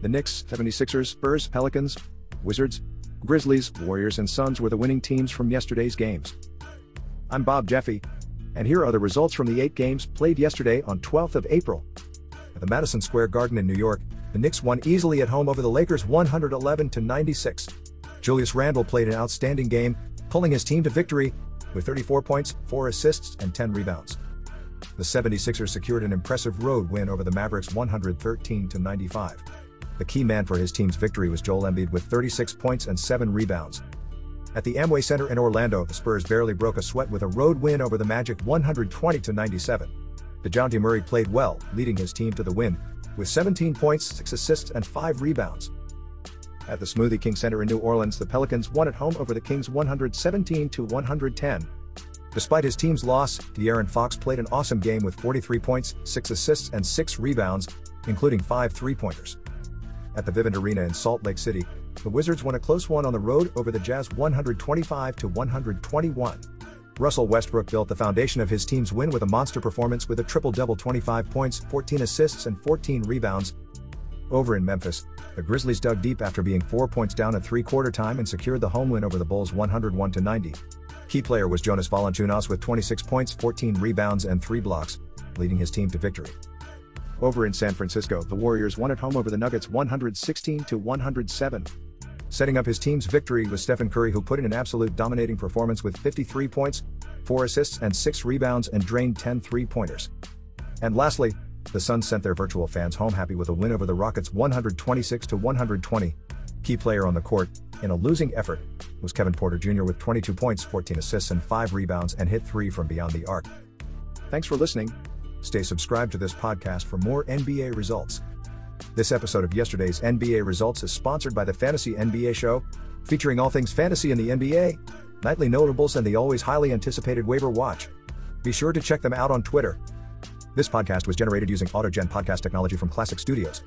The Knicks, 76ers, Spurs, Pelicans, Wizards, Grizzlies, Warriors, and Suns were the winning teams from yesterday's games. I'm Bob Jeffy, and here are the results from the eight games played yesterday on 12th of April. At the Madison Square Garden in New York, the Knicks won easily at home over the Lakers 111 to 96. Julius Randle played an outstanding game, pulling his team to victory with 34 points, 4 assists, and 10 rebounds. The 76ers secured an impressive road win over the Mavericks 113 to 95. The key man for his team's victory was Joel Embiid with 36 points and 7 rebounds. At the Amway Center in Orlando, the Spurs barely broke a sweat with a road win over the Magic 120 to 97. DeJounte Murray played well, leading his team to the win, with 17 points, 6 assists, and 5 rebounds. At the Smoothie King Center in New Orleans, the Pelicans won at home over the Kings 117 to 110. Despite his team's loss, De'Aaron Fox played an awesome game with 43 points, 6 assists, and 6 rebounds, including 5 three-pointers. At the Vivint Arena in Salt Lake City, the Wizards won a close one on the road over the Jazz 125 to 121. Russell Westbrook built the foundation of his team's win with a monster performance with a triple-double 25 points, 14 assists and 14 rebounds. Over in Memphis, the Grizzlies dug deep after being 4 points down at three-quarter time and secured the home win over the Bulls 101 to 90. Key player was Jonas Valanciunas with 26 points, 14 rebounds and 3 blocks, leading his team to victory. Over in San Francisco, the Warriors won at home over the Nuggets 116 to 107. Setting up his team's victory was Stephen Curry who put in an absolute dominating performance with 53 points, 4 assists and 6 rebounds and drained 10 three-pointers. And lastly, the Suns sent their virtual fans home happy with a win over the Rockets 126 to 120. Key player on the court, in a losing effort, was Kevin Porter Jr. with 22 points, 14 assists and 5 rebounds and hit 3 from beyond the arc. Thanks for listening. Stay subscribed to this podcast for more NBA results. This episode of yesterday's NBA results is sponsored by the Fantasy NBA Show, featuring all things fantasy in the NBA, nightly notables, and the always highly anticipated waiver watch. Be sure to check them out on Twitter. This podcast was generated using AutoGen podcast technology from Classic Studios.